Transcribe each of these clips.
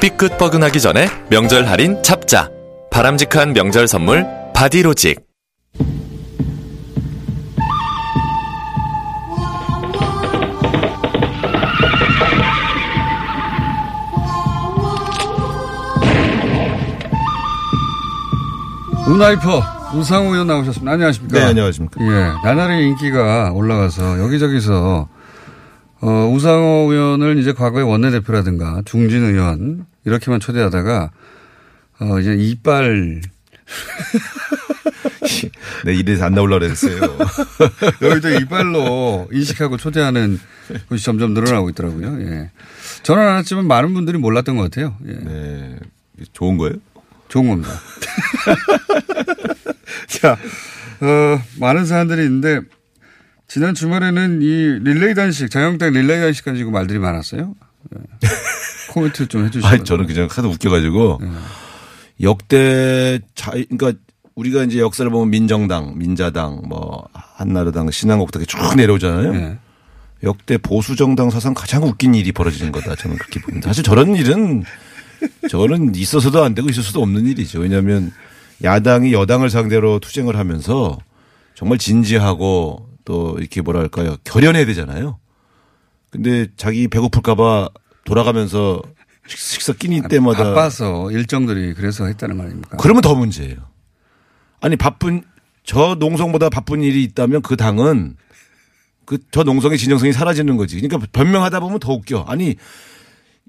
삐끗 뻐근하기 전에 명절 할인 잡자. 바람직한 명절 선물 바디로직. 문화이퍼 우상호 의원 나오셨습니다. 안녕하십니까? 네, 안녕하십니까. 예, 나날이 인기가 올라가서 여기저기서 어, 우상호 의원을 이제 과거에 원내대표라든가 중진 의원 이렇게만 초대하다가 어, 이제 이빨 네, 이래서 안 나오려고 그랬어요. 여기도 이빨로 인식하고 초대하는 곳이 점점 늘어나고 있더라고요. 예. 저는 안 했지만 많은 분들이 몰랐던 것 같아요. 예. 네. 좋은 거예요? 좋은 겁니다. 자, 어, 많은 사람들이 있는데 지난 주말에는 이 릴레이 단식, 자영당 릴레이 단식 가지고 말들이 많았어요. 예. 코멘트 좀 해주시죠. 아, 저는 그냥 하도 웃겨가지고 네. 역대 자, 그러니까 우리가 이제 역사를 보면 민정당, 민자당, 뭐 한나라당, 신한국당 쭉 내려오잖아요. 네. 역대 보수 정당 사상 가장 웃긴 일이 벌어지는 거다. 저는 그렇게 봅니다. 사실 저런 일은 저는 있어서도 안 되고 있을 수도 없는 일이죠. 왜냐하면 야당이 여당을 상대로 투쟁을 하면서 정말 진지하고 또 이렇게 뭐랄까요 결연해야 되잖아요. 근데 자기 배고플까봐 돌아가면서 식- 식사 끼니 때마다 바빠서 일정들이 그래서 했다는 말입니까? 그러면 더 문제예요. 아니 바쁜 저 농성보다 바쁜 일이 있다면 그 당은 그 저 농성의 진정성이 사라지는 거지. 그러니까 변명하다 보면 더 웃겨. 아니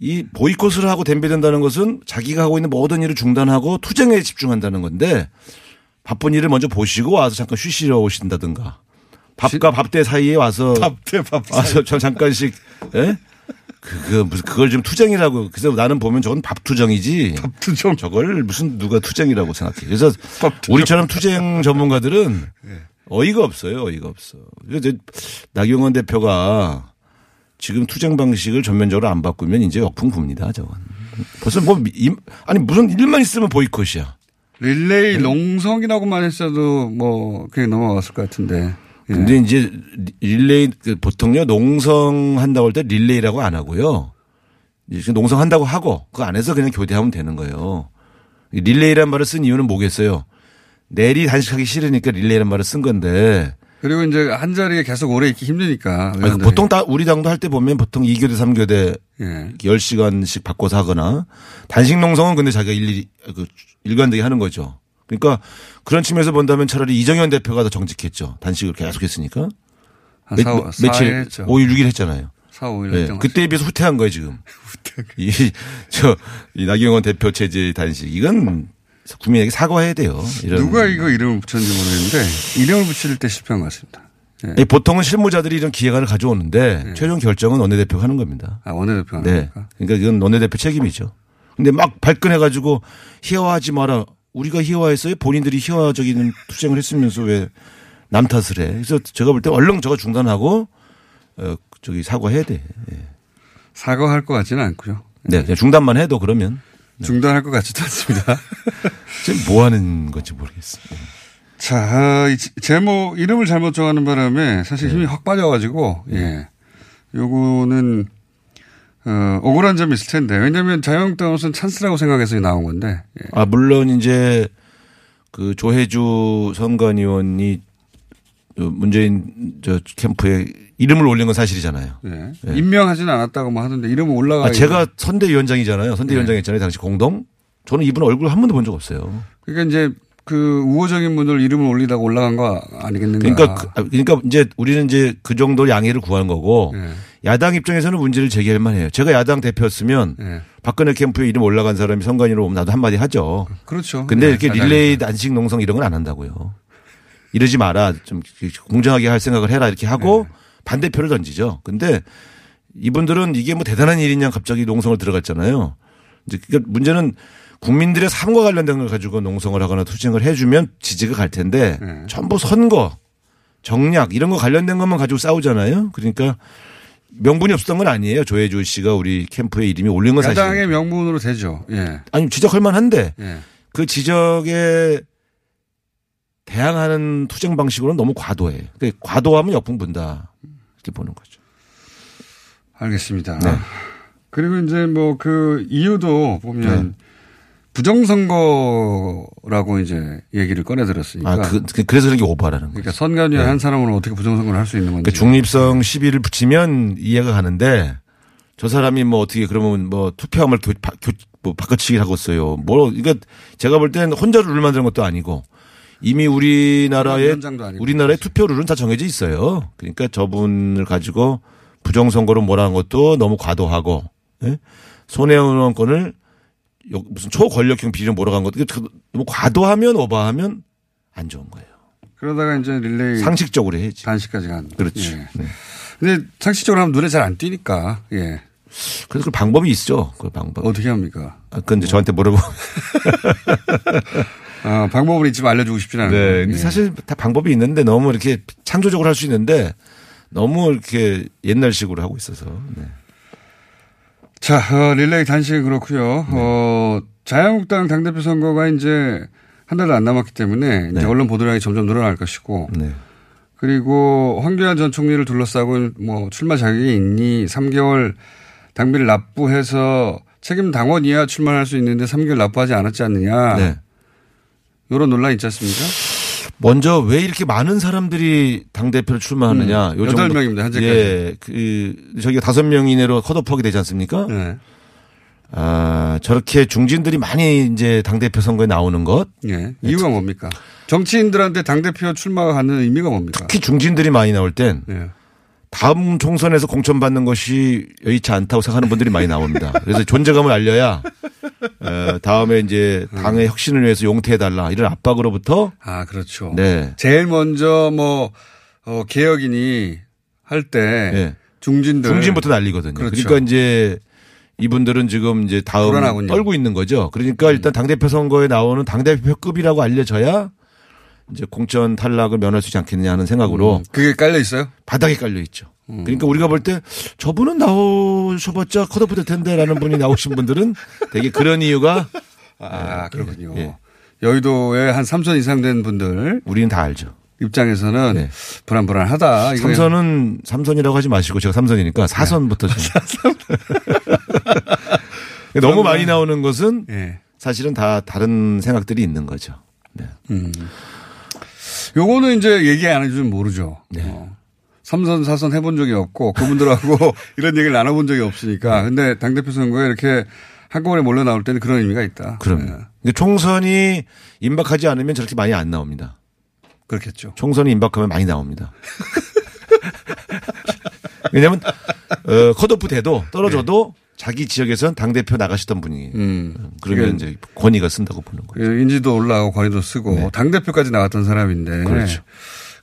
이 보이콧을 하고 댐비된다는 것은 자기가 하고 있는 모든 일을 중단하고 투쟁에 집중한다는 건데 바쁜 일을 먼저 보시고 와서 잠깐 쉬시러 오신다든가 밥과 밥대 사이에 와서 밥대 밥 와서 저 잠깐씩 예? 그거 무슨 그걸 좀 투쟁이라고 그래서 나는 보면 저건 밥투정이지 투정. 저걸 무슨 누가 투쟁이라고 생각해. 그래서 우리처럼 투쟁 전문가들은 어이가 없어요. 어이가 없어. 그래서 이제 나경원 대표가 지금 투쟁 방식을 전면적으로 안 바꾸면 이제 역풍 붑니다. 저건. 벌써 뭐 임- 아니 무슨 일만 있으면 보이콧이야. 릴레이 농성이라고만 했어도 뭐 그게 넘어갔을 것 같은데. 예. 근데 이제 릴레이 그 보통요 농성 한다고 할 때 릴레이라고 안 하고요. 농성 한다고 하고 그 안에서 그냥 교대하면 되는 거예요. 이 릴레이란 말을 쓴 이유는 뭐겠어요? 내리 단식하기 싫으니까 릴레이란 말을 쓴 건데 그리고 이제 한 자리에 계속 오래 있기 힘드니까. 아니, 의원들이. 보통 다 우리 당도 할 때 보면 보통 2교대 3교대 예. 10시간씩 바꿔서 하거나 단식 농성은 근데 자기가 일일이 그 일관되게 하는 거죠. 그러니까 그런 측면에서 본다면 차라리 이정현 대표가 더 정직했죠. 단식을 계속 했으니까. 한 며- 4, 며- 4일 며칠 했죠. 5일 6일 했잖아요. 4, 5일 네. 그때에 비해서 후퇴한 거예요, 지금. 이, 저, 이 나경원 대표 체제 단식. 이건 국민에게 사과해야 돼요. 이런. 누가 이거 이름을 붙였는지 모르겠는데 이름을 붙일 때 실패한 것 같습니다. 예. 이 보통은 실무자들이 이런 기획안을 가져오는데 최종 결정은 원내대표가 하는 겁니다. 아, 원내대표가 네. 나옵니까? 그러니까 이건 원내대표 책임이죠. 근데 막 발끈해가지고 희화하지 마라. 우리가 희화했어요. 본인들이 희화적인 투쟁을 했으면서 왜 남 탓을 해. 그래서 제가 볼 때 얼른 저거 중단하고 어, 저기 사과해야 돼. 예. 사과할 것 같지는 않고요. 네. 그냥 중단만 해도 그러면 중단할 것 같지도 않습니다. 지금 뭐 하는 건지 모르겠어요. 자, 아, 이 제- 제목 이름을 잘못 정하는 바람에 사실 힘이 확 빠져가지고 예, 요거는 어, 억울한 점이 있을 텐데 왜냐하면 자유한국당으로서는 찬스라고 생각해서 나온 건데 예. 아, 물론 이제 그 조해주 선관위원이 그 문재인 저 캠프에 이름을 올린 건 사실이잖아요. 예. 임명하지는 않았다고 뭐 하던데 이름은 올라가. 아, 제가 선대위원장이잖아요. 선대위원장 했잖아요. 당시 공동. 저는 이분 얼굴 한 번도 본 적 없어요. 그러니까 이제 그 우호적인 분들 이름을 올리다가 올라간 거 아니겠는가. 그러니까 그- 아, 그러니까 이제 우리는 이제 그 정도 양해를 구하는 거고 예. 야당 입장에서는 문제를 제기할 만해요. 제가 야당 대표였으면 예. 박근혜 캠프에 이름 올라간 사람이 선관위로 오면 나도 한마디 하죠. 그렇죠. 근데 예, 이렇게. 릴레이 단식 농성 이런 건 안 한다고요. 이러지 마라. 좀 공정하게 할 생각을 해라 이렇게 하고 네. 반대표를 던지죠. 근데 이분들은 이게 뭐 대단한 일이냐 갑자기 농성을 들어갔잖아요. 이제 그러니까 문제는 국민들의 삶과 관련된 걸 가지고 농성을 하거나 투쟁을 해주면 지지가 갈 텐데 네. 전부 선거, 정략 이런 거 관련된 것만 가지고 싸우잖아요. 그러니까 명분이 없었던 건 아니에요. 조혜주 씨가 우리 캠프에 이름이 올린 건 사실. 야당의 명분으로 되죠. 예. 아니 지적할 만한데 예. 그 지적에 대항하는 투쟁 방식으로는 너무 과도해. 그 과도하면 역풍 분다 이렇게 보는 거죠. 알겠습니다. 네. 그리고 이제 뭐 그 이유도 보면 네. 부정선거라고 이제 얘기를 꺼내 들었으니까. 아, 그, 그- 그래서 그런 게 오바라는 거예요. 그러니까 선관위원 한 사람으로 어떻게 부정선거를 할 수 있는 건지. 그 중립성 시비를 붙이면 이해가 가는데 저 사람이 뭐 어떻게 그러면 뭐 투표함을 교, 바, 교, 뭐 바꿔치기 하고 있어요. 뭐, 그러니까 제가 볼 땐 혼자 룰을 만드는 것도 아니고 이미 우리나라의. 우리나라의 투표 룰은 다 정해져 있어요. 그러니까 저분을 가지고 부정선거로 몰아간 것도 너무 과도하고 예? 손혜원 의원권을 요- 무슨 초권력형 비리로 몰아간 것도 너무 과도하면 오버하면 안 좋은 거예요. 그러다가 이제 릴레이 상식적으로 해야지. 단식까지 간. 그렇지. 예. 네. 근데 상식적으로 하면 눈에 잘 안 띄니까. 예. 그래서 그 방법이 있죠. 그 방법. 어떻게 합니까? 아, 그건 이제 저한테 물어보. 아, 방법을 있지만 알려주고 싶진 않아요. 네. 근데 예. 사실 다 방법이 있는데 너무 이렇게 창조적으로 할 수 있는데 너무 이렇게 옛날식으로 하고 있어서. 네. 자, 어, 릴레이 단식은 그렇고요. 어, 자유한국당 당대표 선거가 이제 한 달도 안 남았기 때문에 이제 네. 언론 보도량이 점점 늘어날 것이고 네. 그리고 황교안 전 총리를 둘러싸고 뭐 출마 자격이 있니 3개월 당비를 납부해서 책임 당원 이하 출마할 수 있는데 3개월 납부하지 않았지 않느냐. 네. 이런 논란 있지 않습니까? 먼저 왜 이렇게 많은 사람들이 당 대표를 출마하느냐. 음, 요 정도- 명입니다, 현재까지. 예. 그, 저기가 다섯 명 이내로 컷오프하게 되지 않습니까? 네. 아, 저렇게 중진들이 많이 이제 당 대표 선거에 나오는 것. 예. 이유가 뭡니까? 정치인들한테 당 대표 출마가 갖는 의미가 뭡니까? 특히 중진들이 많이 나올 땐 예. 다음 총선에서 공천받는 것이 여의치 않다고 생각하는 분들이 많이 나옵니다. 그래서 존재감을 알려야 어, 다음에 이제 당의 혁신을 위해서 용퇴해달라 이런 압박으로부터 아, 그렇죠. 네. 제일 먼저 뭐, 어, 개혁인이 할때 네. 중진들. 중진부터 날리거든요. 그렇죠. 그러니까 이제 이분들은 지금 이제 다음 불안하군요. 음. 떨고 있는 거죠. 그러니까 일단 당대표 선거에 나오는 당대표급이라고 알려져야 이제 공천 탈락을 면할 수 있지 않겠느냐 하는 생각으로 음, 그게 깔려 있어요? 바닥에 깔려 있죠. 음. 그러니까 우리가 볼 때 저분은 나오셔봤자 컷오프 될 텐데라는 분이 나오신 분들은 되게 그런 이유가 아, 그렇군요. 예. 여의도에 한 3선 이상 된 분들 우리는 다 알죠. 입장에서는 네. 불안불안하다. 삼선은 삼선이라고 하지 마시고 제가 삼선이니까 사선부터 좀. 너무 많이 나오는 것은 예. 사실은 다 다른 생각들이 있는 거죠. 네. 음. 요거는 이제 얘기 안 해주면 모르죠. 네. 어. 삼선, 사선 해본 적이 없고 그분들하고 이런 얘기를 나눠본 적이 없으니까. 근데 당대표 선거에 이렇게 한꺼번에 몰려 나올 때는 그런 의미가 있다. 그럼. 예. 근데 총선이 임박하지 않으면 저렇게 많이 안 나옵니다. 그렇겠죠. 총선이 임박하면 많이 나옵니다. 왜냐하면 어, 컷오프 돼도 떨어져도 자기 지역에선 당 대표 나가시던 분이 네. 음. 그러면 이제 권위가 쓴다고 보는 거예요. 그 인지도 올라가고 권위도 쓰고 네. 당 대표까지 나갔던 사람인데. 그렇죠.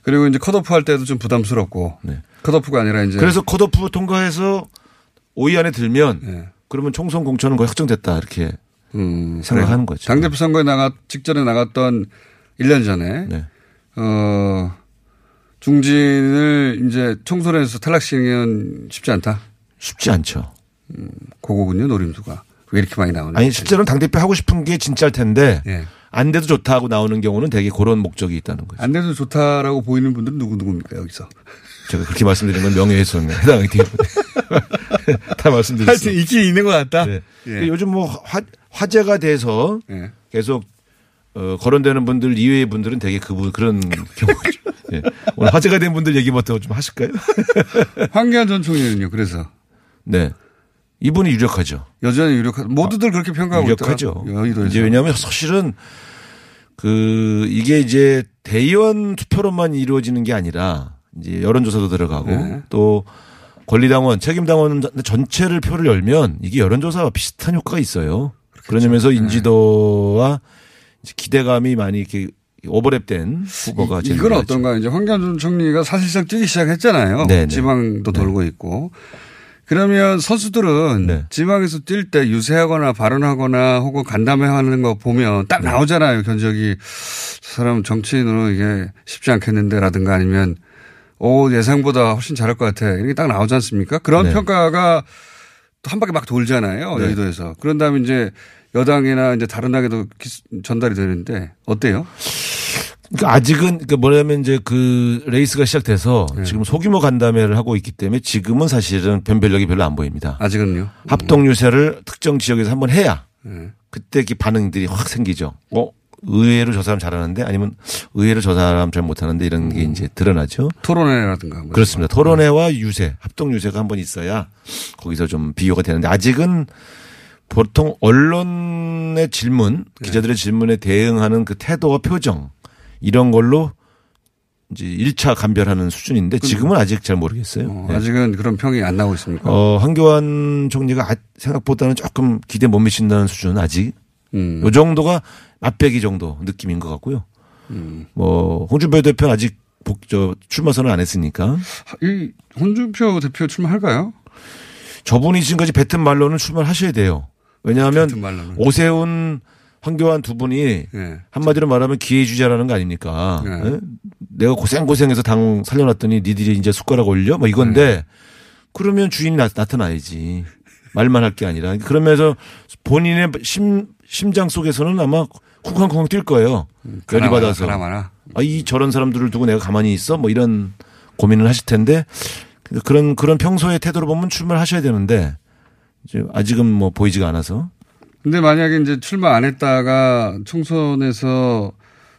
그리고 이제 컷오프 할 때도 좀 부담스럽고. 네. 컷오프가 아니라 이제. 그래서 컷오프 통과해서 5위 안에 들면 예. 그러면 총선 공천은 거의 확정됐다 이렇게 음, 생각하는 그래요. 거죠. 당 대표 선거에 나가 직전에 나갔던 1년 전에 네. 어 중진을 이제 총선에서 탈락시키는 쉽지 않다. 쉽지 않죠. 그거군요 노림수가 왜 이렇게 많이 나오는? 아니 실제로는 당 대표 하고 싶은 게 진짜일 텐데 예. 안 돼도 좋다 하고 나오는 경우는 되게 그런 목적이 있다는 거죠. 안 돼도 좋다라고 보이는 분들은 누구 누구입니까 여기서? 제가 그렇게 말씀드린 건 명예훼손에 해당하기 때문에 다 하여튼 말씀드렸습니다. 있긴 있는 것 같다. 네. 예. 요즘 뭐 화, 화제가 돼서 예. 계속 어, 거론되는 분들 이외의 분들은 되게 그 그런 경우죠. 예. 오늘 화제가 된 분들 얘기부터 좀 하실까요? 황교안 전 총리는요. 그래서 네. 이분이 유력하죠. 여전히 유력하. 모두들 그렇게 평가하고 유력하죠. 여의도에서. 이제 왜냐하면 사실은 그 이게 이제 대의원 투표로만 이루어지는 게 아니라 이제 여론조사도 들어가고 네. 또 권리당원, 책임당원 전체를 표를 열면 이게 여론조사와 비슷한 효과가 있어요. 그런 점에서 네. 인지도와 이제 기대감이 많이 이렇게 오버랩된 후보가 이- 제일 이건. 어떤가 이제 황교안 전 총리가 사실상 뛰기 시작했잖아요. 네네. 지방도 네. 돌고 있고 그러면 선수들은 네. 지망에서 뛸 때 유세하거나 발언하거나 혹은 간담회 하는 거 보면 딱 나오잖아요. 견적이 저 사람 정치인으로 이게 쉽지 않겠는데라든가 아니면 오 예상보다 훨씬 잘할 것 같아 이렇게 딱 나오지 않습니까? 그런 네. 평가가 또 한 바퀴 막 돌잖아요. 네. 여의도에서 그런 다음에 이제 여당이나 이제 다른 당에도 기- 전달이 되는데 어때요? 그러니까 아직은 그 뭐냐면 이제 그 레이스가 시작돼서 네. 지금 소규모 간담회를 하고 있기 때문에 지금은 사실은 변별력이 별로 안 보입니다. 아직은요. 합동 유세를 특정 지역에서 한번 해야 네. 그때 그 반응들이 확 생기죠. 어 의외로 저 사람 잘하는데 아니면 의외로 저 사람 잘 못하는데 이런 게 이제 드러나죠. 토론회라든가 뭐 그렇습니다. 토론회와 유세, 합동 유세가 한번 있어야 거기서 좀 비교가 되는데 아직은 보통 언론의 질문, 기자들의 질문에 대응하는 그 태도와 표정 이런 걸로 이제 1차 감별하는 수준인데 지금은 아직 잘 모르겠어요. 어, 네. 아직은 그런 평이 안 나오고 있습니까? 어, 한교안 총리가 아- 생각보다는 조금 기대 못 미친다는 수준은 아직 음. 요 정도가 맛배기 정도 느낌인 것 같고요. 음. 뭐 홍준표 대표는 아직 복, 저 출마 선언 안 했으니까 이 홍준표 대표 출마할까요? 저분이 지금까지 뱉은 말로는 출마를 하셔야 돼요. 왜냐하면. 오세훈, 황교안 두 분이 예. 한마디로 말하면 기회주의자라는 거 아닙니까? 네. 예? 내가 고생 고생해서 당 살려놨더니 니들이 이제 숟가락 올려? 뭐 이건데 네. 그러면 주인이 나, 나타나야지. 말만 할 게 아니라. 그러면서 본인의 심, 심장 속에서는 아마 쿵쾅쿵쾅 뛸 거예요. 열이 가나 마나, 받아서. 가나 마나. 아, 이 저런 사람들을 두고 내가 가만히 있어? 뭐 이런 고민을 하실 텐데 그런 그런 평소의 태도로 보면 출마를 하셔야 되는데 아직은 뭐 보이지가 않아서 근데 만약에 이제 출마 안 했다가 총선에서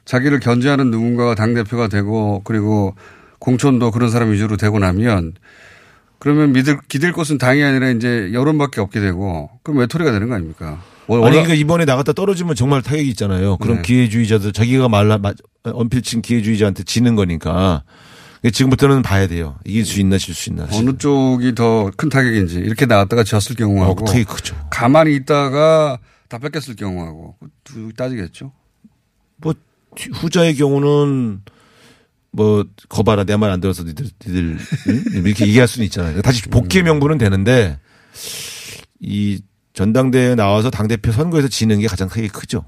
자기를 견제하는 누군가가 당대표가 되고 그리고 공천도 그런 사람 위주로 되고 나면 그러면 믿을, 기댈 곳은 당이 아니라 이제 여론밖에 없게 되고 그럼 외톨이가 되는 거 아닙니까? 어, 아니 그러니까 이번에 나갔다 떨어지면 정말 타격이 있잖아요. 그럼 네. 기회주의자들 자기가 말라 마- 언필친 기회주의자한테 지는 거니까 지금부터는 봐야 돼요. 이길 수 있나 질 수 있나. 어느 쪽이 더 큰 타격인지 이렇게 나왔다가 졌을 어, 경우하고 타격이 크죠. 가만히 있다가 다 뺏겼을 경우하고 두 따지겠죠. 뭐 후자의 경우는 뭐 거봐라 내 말 안 들어서 니들 니들 응? 이렇게 얘기할 수는 있잖아요. 다시 복귀의 명분은 되는데 이 전당대회에 나와서 당 대표 선거에서 지는 게 가장 크게 크죠.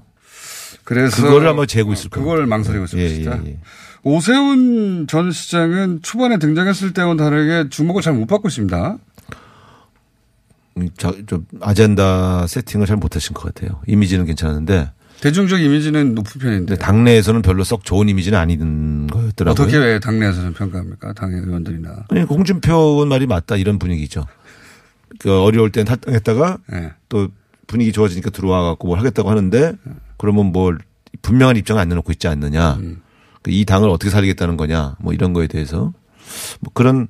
그래서 그거를 아마 재고 있을 거예요. 그걸 망설이고 예, 있습니다. 예, 예. 오세훈 전 시장은 초반에 등장했을 때와는 다르게 주목을 잘 못 받고 있습니다. 음, 자, 좀 아젠다 세팅을 잘 못하신 것 같아요. 이미지는 괜찮은데 대중적 이미지는 높은 편인데 당내에서는 별로 썩 좋은 이미지는 아닌 거였더라고요. 어떻게 왜 당내에서는 평가합니까? 당의 의원들이나. 아니, 홍준표 의원 말이 맞다 이런 분위기죠. 그 어려울 땐 탈당했다가 예. 또 분위기 좋아지니까 들어와 갖고 뭘 하겠다고 하는데 그러면 뭘 분명한 입장을 안 내놓고 있지 않느냐. 음. 그이 당을 어떻게 살리겠다는 거냐. 뭐 이런 거에 대해서 뭐 그런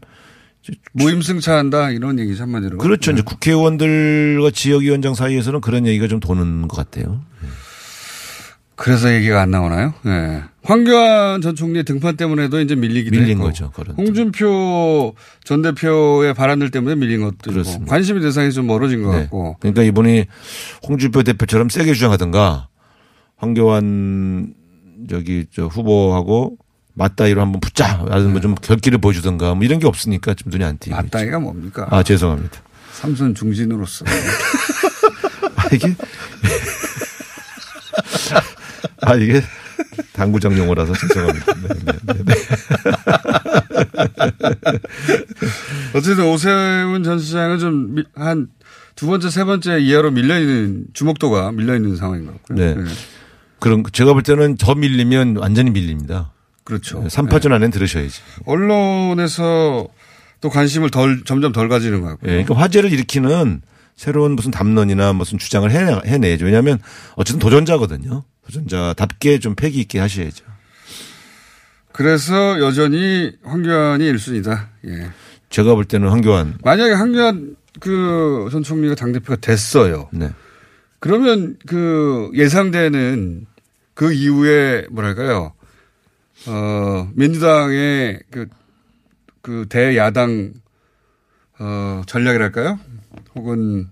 무임승차한다 이런 얘기죠 한마디로. 그렇죠. 네. 이제 국회의원들과 지역위원장 사이에서는 그런 얘기가 좀 도는 것 같아요. 그래서 얘기가 안 나오나요? 예. 황교안 전 총리의 등판 때문에도 이제 밀리기도 밀린 했고. 거죠. 그런. 홍준표 전 대표의 발언들 때문에 밀린 것도 있고 그렇습니다. 관심의 대상이 좀 멀어진 것 네. 같고 그러니까 이분이 홍준표 대표처럼 세게 주장하든가 황교안 저기 저 후보하고 맞다이로 한번 붙자. 아니면 뭐좀 결기를 보여주든가 뭐 이런 게 없으니까 좀 눈이 안 띄고. 있죠. 맞다이가 뭡니까? 아 죄송합니다. 삼선 중진으로서 아 이게 아 이게 당구장 용어라서 죄송합니다. 네, 네, 네, 네. 어쨌든 오세훈 전 시장은 좀 한 두 번째 세 번째 이하로 밀려 있는 주목도가 밀려 있는 상황인 것 같고요. 네. 그럼 제가 볼 때는 더 밀리면 완전히 밀립니다. 그렇죠. 3파전 안엔 들으셔야지. 언론에서 또 관심을 덜 점점 덜 가지는 것 같고요. 예, 그러니까 화제를 일으키는 새로운 무슨 담론이나 무슨 주장을 해, 해내죠. 왜냐하면 어쨌든 도전자거든요. 도전자답게 좀 패기 있게 하셔야죠. 그래서 여전히 황교안이 1순위다. 예. 제가 볼 때는 황교안. 만약에 황교안 그 전 총리가 당대표가 됐어요. 네. 그러면 그 예상되는 그 이후에 뭐랄까요. 어, 민주당의 그, 그 대야당 어, 전략이랄까요? 혹은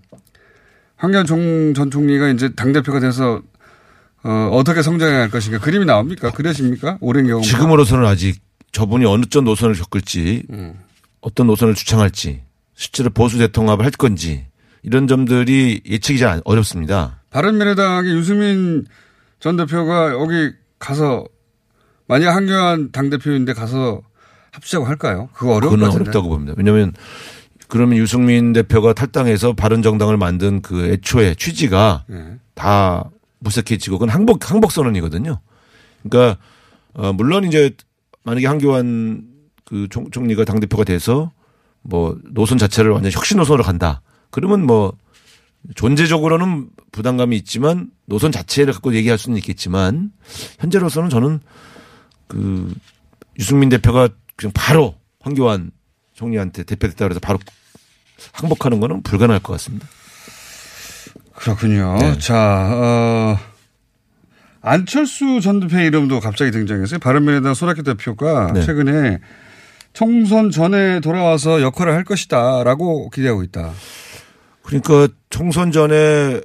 황교안 종, 전 총리가 이제 당대표가 돼서 어, 어떻게 성장해 갈 것인가 그림이 나옵니까? 그려집니까? 오랜 경험. 지금으로서는 아직 저분이 어느 쪽 노선을 겪을지 음. 어떤 노선을 주창할지 실제로 보수 대통합을 할 건지 이런 점들이 예측이 잘 안- 어렵습니다. 바른미래당의 유승민 전 대표가 여기 가서 만약 한교안 당대표인데 가서 합치자고 할까요? 그거 어려울 것 그건 같은데. 어렵다고 봅니다. 왜냐하면 그러면 유승민 대표가 탈당해서 바른정당을 만든 그 애초에 취지가 예. 다 무색해지고 그건 항복 항복 선언이거든요. 그러니까 어 물론 이제 만약에 한교안 그 총, 총리가 당 대표가 돼서 뭐 노선 자체를 완전 혁신 노선으로 간다. 그러면 뭐 존재적으로는 부담감이 있지만 노선 자체를 갖고 얘기할 수는 있겠지만 현재로서는 저는 그 유승민 대표가 그냥 바로 황교안 총리한테 대표됐다 그래서 바로 항복하는 거는 불가능할 것 같습니다. 그렇군요. 네. 자, 어, 안철수 전 대표의 이름도 갑자기 등장했어요. 바른미래당 손학규 대표가 네. 최근에 총선 전에 돌아와서 역할을 할 것이다라고 기대하고 있다. 그러니까 총선 전에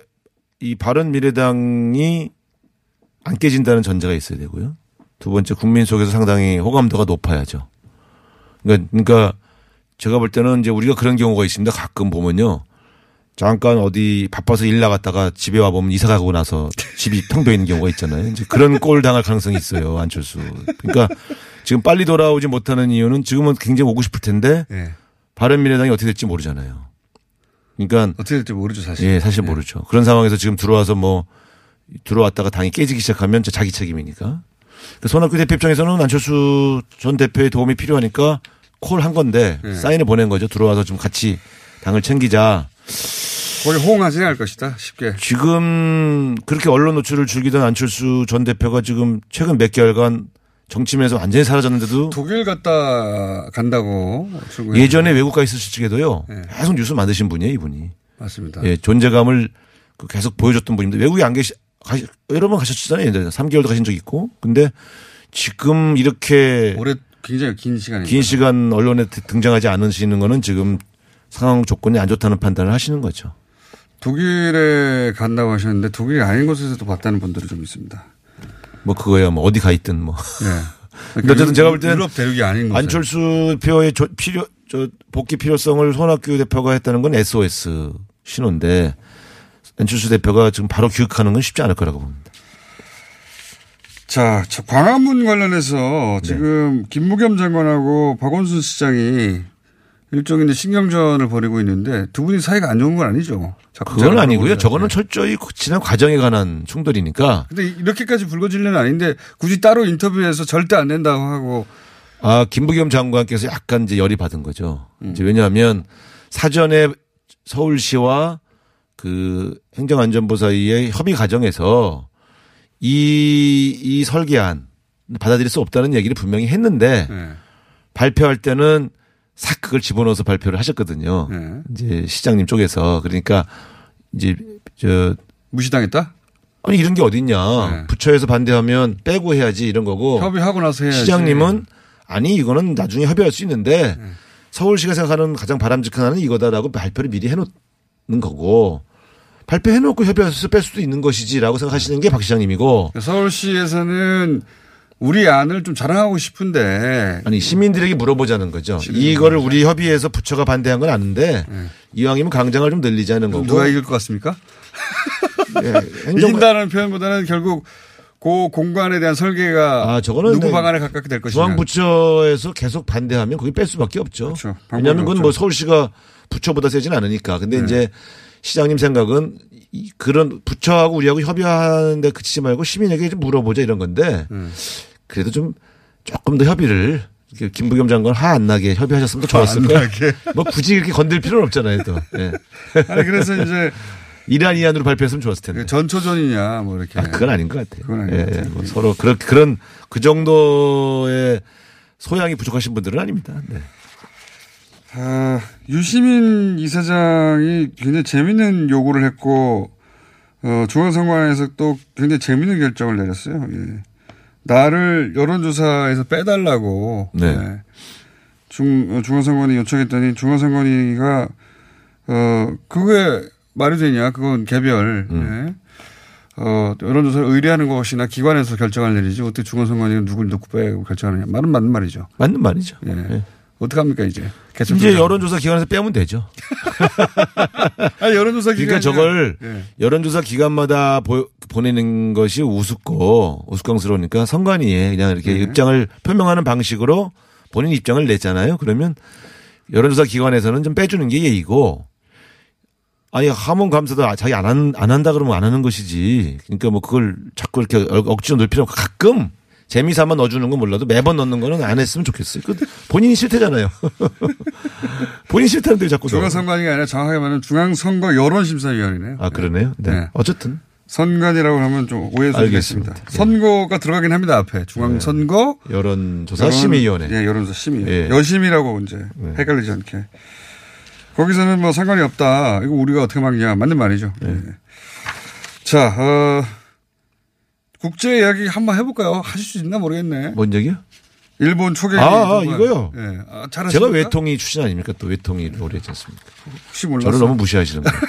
이 바른 미래당이 안 깨진다는 전제가 있어야 되고요. 두 번째 국민 속에서 상당히 호감도가 높아야죠. 그러니까, 그러니까 제가 볼 때는 이제 우리가 그런 경우가 있습니다. 가끔 보면요. 잠깐 어디 바빠서 일 나갔다가 집에 와 보면 이사 가고 나서 집이 텅 비어 있는 경우가 있잖아요. 이제 그런 꼴 당할 가능성이 있어요. 안철수. 그러니까 지금 빨리 돌아오지 못하는 이유는 지금은 굉장히 오고 싶을 텐데 예. 바른 미래당이 어떻게 될지 모르잖아요. 그러니까 어떻게 될지 모르죠, 사실. 예, 사실 모르죠. 그런 상황에서 지금 들어와서 뭐 들어왔다가 당이 깨지기 시작하면 저 자기 책임이니까. 그 손학규 대표 입장에서는 안철수 전 대표의 도움이 필요하니까 콜 한 건데 예. 사인을 보낸 거죠. 들어와서 좀 같이 당을 챙기자. 거기 호응하지 않을 것이다, 쉽게. 지금 그렇게 언론 노출을 즐기던 안철수 전 대표가 지금 최근 몇 개월간 정치면에서 완전히 사라졌는데도 독일 갔다 간다고 출근했는데. 예전에 외국 가 있었을 적에도요. 예. 계속 뉴스 만드신 분이에요, 이분이. 맞습니다. 예, 존재감을 그 계속 보여줬던 분인데 외국에 안 계시 가시, 여러 번 가셨잖아요. 예전에 3개월도 가신 적 있고. 근데 지금 이렇게 올해 굉장히 긴 시간이. 긴 시간 언론에 등장하지 않으시는 거는 지금 상황 조건이 안 좋다는 판단을 하시는 거죠. 독일에 간다고 하셨는데 독일이 아닌 곳에서도 봤다는 분들이 좀 있습니다. 뭐 그거야 뭐 어디 가 있든 뭐. 예. 근데 어쨌든 제가 볼 때는 유럽 대륙이 아닌 곳. 안철수 표의 조- 필요 저 복귀 필요성을 손학규 대표가 했다는 건 SOS 신호인데 안철수 대표가 지금 바로 교육하는 건 쉽지 않을 거라고 봅니다. 자, 저 광화문 네. 관련해서 지금 김무겸 장관하고 박원순 시장이 일종의 신경전을 벌이고 있는데 두 분이 사이가 안 좋은 건 아니죠. 그건 아니고요. 저거는 네. 철저히 지난 과정에 관한 충돌이니까 근데 이렇게까지 불거질 일은 아닌데 굳이 따로 인터뷰에서 절대 안 된다고 하고 아, 김부겸 장관께서 약간 이제 열이 받은 거죠. 음. 이제 왜냐하면 사전에 서울시와 그 행정안전부 사이의 협의 과정에서 이, 이 설계안 받아들일 수 없다는 얘기를 분명히 했는데 네. 발표할 때는 싹 그걸 집어넣어서 발표를 하셨거든요. 네. 이제 시장님 쪽에서 그러니까 이제 저 무시당했다? 아니 이런 게 어딨냐. 네. 부처에서 반대하면 빼고 해야지 이런 거고. 협의하고 나서 해야지. 어. 시장님은 아니 이거는 나중에 협의할 수 있는데 네. 서울시가 생각하는 가장 바람직한 하는 이거다라고 발표를 미리 해놓는 거고 발표해놓고 협의해서 뺄 수도 있는 것이지라고 생각하시는 게 박 시장님이고 서울시에서는 우리 안을 좀 자랑하고 싶은데 아니 시민들에게 물어보자는 거죠. 이거를 우리 협의해서 부처가 반대한 건 아는데 이왕이면 강장을 좀 늘리자는 거고 네. 누가 이길 것 같습니까? 예, 행정 이긴다는 표현보다는 결국 그 공간에 대한 설계가 아, 저거는 누구 방안에 가깝게 될 것이냐. 중앙부처에서 계속 반대하면 거기 뺄 수밖에 없죠. 그렇죠. 왜냐하면 그건 없죠. 뭐 서울시가 부처보다 세진 않으니까. 근데 네. 이제 시장님 생각은 이- 그런 부처하고 우리하고 협의하는데 그치지 말고 시민에게 좀 물어보자 이런 건데 음. 그래도 좀 조금 더 협의를 김부겸 장관 화안 나게 협의하셨으면 더 좋았을 안 거예요. 뭐 굳이 이렇게 건들 필요는 없잖아요. 또 예. 아니 그래서 이제 이란 이안으로 발표했으면 좋았을 텐데. 전초전이냐 뭐 이렇게. 아, 그건 아닌 것 같아요. 그건 아닌 예, 것 예. 뭐 서로 그런 그런 그 정도의 소양이 부족하신 분들은 아닙니다. 네. 아, 유시민 이사장이 굉장히 재밌는 요구를 했고 어, 중앙선관위에서 또 굉장히 재밌는 결정을 내렸어요. 예. 나를 여론조사에서 빼달라고 네. 예. 중, 어, 중앙선관위 요청했더니 중앙선관위가 어, 그게 말이 되냐. 그건 개별. 음. 예. 어, 여론조사를 의뢰하는 것이나 기관에서 결정을 내리지 어떻게 중앙선관위가 누굴 넣고 빼고 결정하느냐. 말은 맞는 말이죠. 맞는 말이죠. 예. 예. 어떡합니까, 이제? 이제 조사. 여론조사 기관에서 빼면 되죠. 아, 여론조사 그러니까 기간이 저걸 예. 여론조사 기관마다 보, 보내는 것이 우습고 우스꽝스러우니까 선관위에 그냥 이렇게 네. 입장을 표명하는 방식으로 본인 입장을 냈잖아요. 그러면 여론조사 기관에서는 좀 빼주는 게 예의고 아니 하문 감사도 아, 자기 안, 한, 안 한다 그러면 안 하는 것이지. 그러니까 뭐 그걸 자꾸 이렇게 억- 억지로 없고 가끔 재미삼아 넣어주는 건 몰라도 매번 넣는 거는 안 했으면 좋겠어요. 그 본인이 싫대잖아요. 본인 싫다는데 자꾸. 중앙선관위가 아니라 정확하게 말하면 중앙선거 여론심사위원회네요. 아 그러네요. 네. 네. 어쨌든 선관이라고 하면 좀 오해 소지가 알겠습니다. 있습니다. 네. 선거가 들어가긴 합니다 앞에 중앙선거 여론조사 여론- 심의위원회. 예, 여론조사 심의. 예. 여심이라고 이제 네. 헷갈리지 않게. 거기서는 뭐 상관이 없다. 이거 우리가 어떻게 막냐. 맞는 말이죠. 네. 예. 자, 어, 국제 이야기 한번 해볼까요? 하실 수 있나 모르겠네. 뭔 얘기요? 일본 초계. 아, 아, 이거요? 예. 아, 제가? 외통위 출신 아닙니까? 또 외통위를 오래 했지 않습니까? 혹시 몰랐어요. 저를 너무 무시하시는 거예요.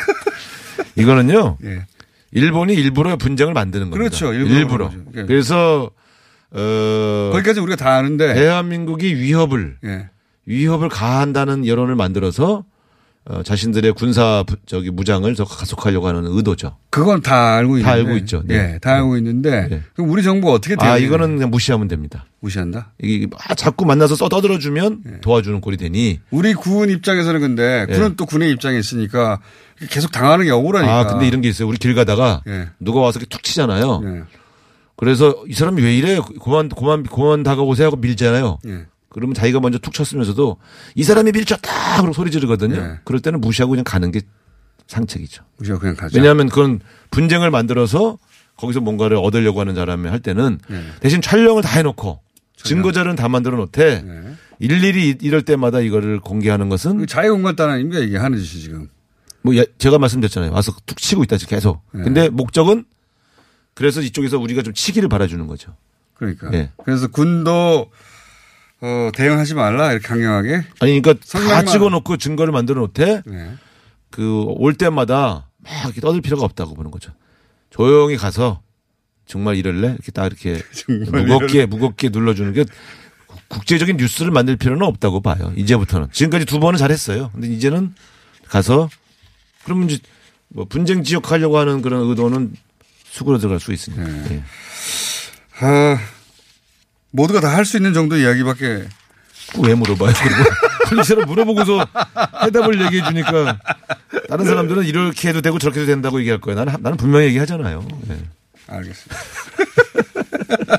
이거는요. 예. 일본이 일부러 분쟁을 만드는 겁니다. 그렇죠. 일부러 일부러. 예. 그래서 어 거기까지 우리가 다 아는데. 대한민국이 위협을 예. 위협을 가한다는 여론을 만들어서 어, 자신들의 군사 부- 저기 무장을 더 가속하려고 하는 의도죠. 그건 다 알고 있는데. 다 알고 있죠. 네. 예, 다 알고 있는데. 네. 그럼 우리 정부 어떻게 대응해야 아 이거는? 그냥 무시하면 됩니다. 무시한다? 이게 막 자꾸 만나서 써 떠들어 주면 네. 도와주는 꼴이 되니 우리 군 입장에서는 근데 예. 군은 또 군의 입장에 있으니까 계속 당하는 게 억울하니까. 아 근데 이런 게 있어요. 우리 길 가다가 예. 누가 와서 이렇게 툭 치잖아요. 예. 그래서 이 사람이 왜 이래? 그만 그만 그만 다가오세요 하고 밀잖아요. 예. 그러면 자기가 먼저 툭 쳤으면서도 이 사람이 밀쳤다 그러고 소리 지르거든요. 네. 그럴 때는 무시하고 그냥 가는 게 상책이죠. 우리가 그냥 가자. 왜냐하면 그건 분쟁을 만들어서 거기서 뭔가를 얻으려고 하는 사람이 할 때는 네. 대신 촬영을 다 해놓고 증거자료는 다 만들어 놓되 네. 일일이 이럴 때마다 이거를 공개하는 것은 그 자유공간단 아닙니까 이게 하는 짓이 지금. 뭐 예- 제가 말씀드렸잖아요. 와서 툭 치고 있다 지금 계속. 네. 근데 목적은 그래서 이쪽에서 우리가 좀 치기를 바라주는 거죠. 그러니까. 예. 그래서 군도 어, 대응하지 말라 이렇게 강경하게. 아니 그러니까 다 찍어놓고 증거를 만들어 놓되 네. 그올 때마다 막 이렇게 떠들 필요가 없다고 보는 거죠. 조용히 가서 정말 이럴래 이렇게 딱 이렇게 무겁게 무겁게 눌러주는 게 국제적인 뉴스를 만들 필요는 없다고 봐요. 이제부터는 지금까지 두 번은 잘했어요. 근데 이제는 가서 그러면 이제 뭐 분쟁 지역하려고 하는 그런 의도는 수그러 들어갈 수 있으니까. 네. 예. 아, 모두가 다 할 수 있는 정도 이야기밖에 왜 물어봐요? 그리고 이 사람 물어보고서 해답을 얘기해 주니까 다른 사람들은 이렇게 해도 되고 저렇게 해도 된다고 얘기할 거예요. 나는 나는 분명히 얘기하잖아요. 예. 알겠습니다.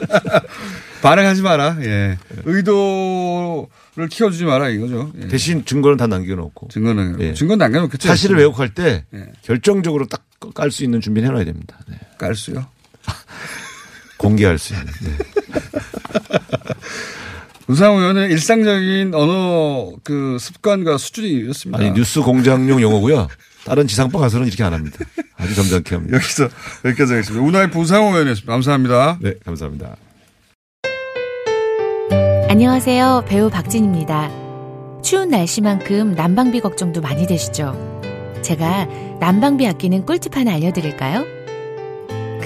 반응하지 마라. 예. 의도를 키워주지 마라 이거죠. 예. 대신 증거는 다 남겨놓고 증거는 예. 증거는 남겨놓겠죠. 사실을 왜곡할 때 예. 결정적으로 딱 깔 수 있는 준비를 해놔야 됩니다. 네. 깔 수요. 공개할 수 있는. 네. 우상호 의원의 일상적인 언어 그 습관과 수준이 이렇습니다. 아니 뉴스 공장용 용어고요. 다른 지상파 가서는 이렇게 안 합니다. 아주 점잖게 합니다. 여기서 여기까지 하겠습니다. 우나이프 우상호 의원이었습니다. 감사합니다. 네, 감사합니다. 안녕하세요. 배우 박진입니다. 추운 날씨만큼 난방비 걱정도 많이 되시죠? 제가 난방비 아끼는 꿀팁 하나 알려드릴까요?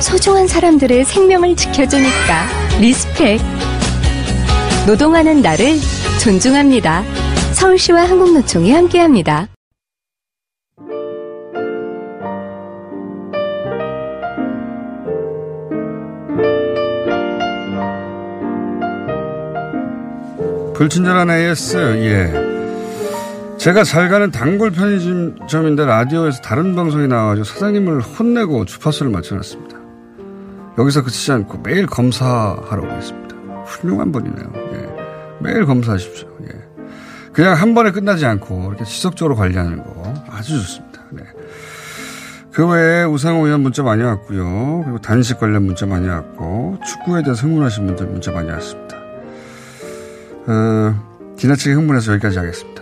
소중한 사람들의 생명을 지켜주니까 respect. 노동하는 나를 존중합니다. 서울시와 한국노총이 함께합니다. 불친절한 AS, 예. 제가 잘 가는 단골 편의점인데 라디오에서 다른 방송에 나와가지고 사장님을 혼내고 주파수를 맞춰놨습니다. 여기서 그치지 않고 매일 검사하러 오겠습니다. 훌륭한 분이네요. 예. 매일 검사하십시오. 예. 그냥 한 번에 끝나지 않고 이렇게 지속적으로 관리하는 거 아주 좋습니다. 네. 그 외에 우상호 의원 문자 많이 왔고요. 그리고 단식 관련 문자 많이 왔고 축구에 대해서 흥분하신 분들 문자 많이 왔습니다. 어, 지나치게 흥분해서 여기까지 하겠습니다.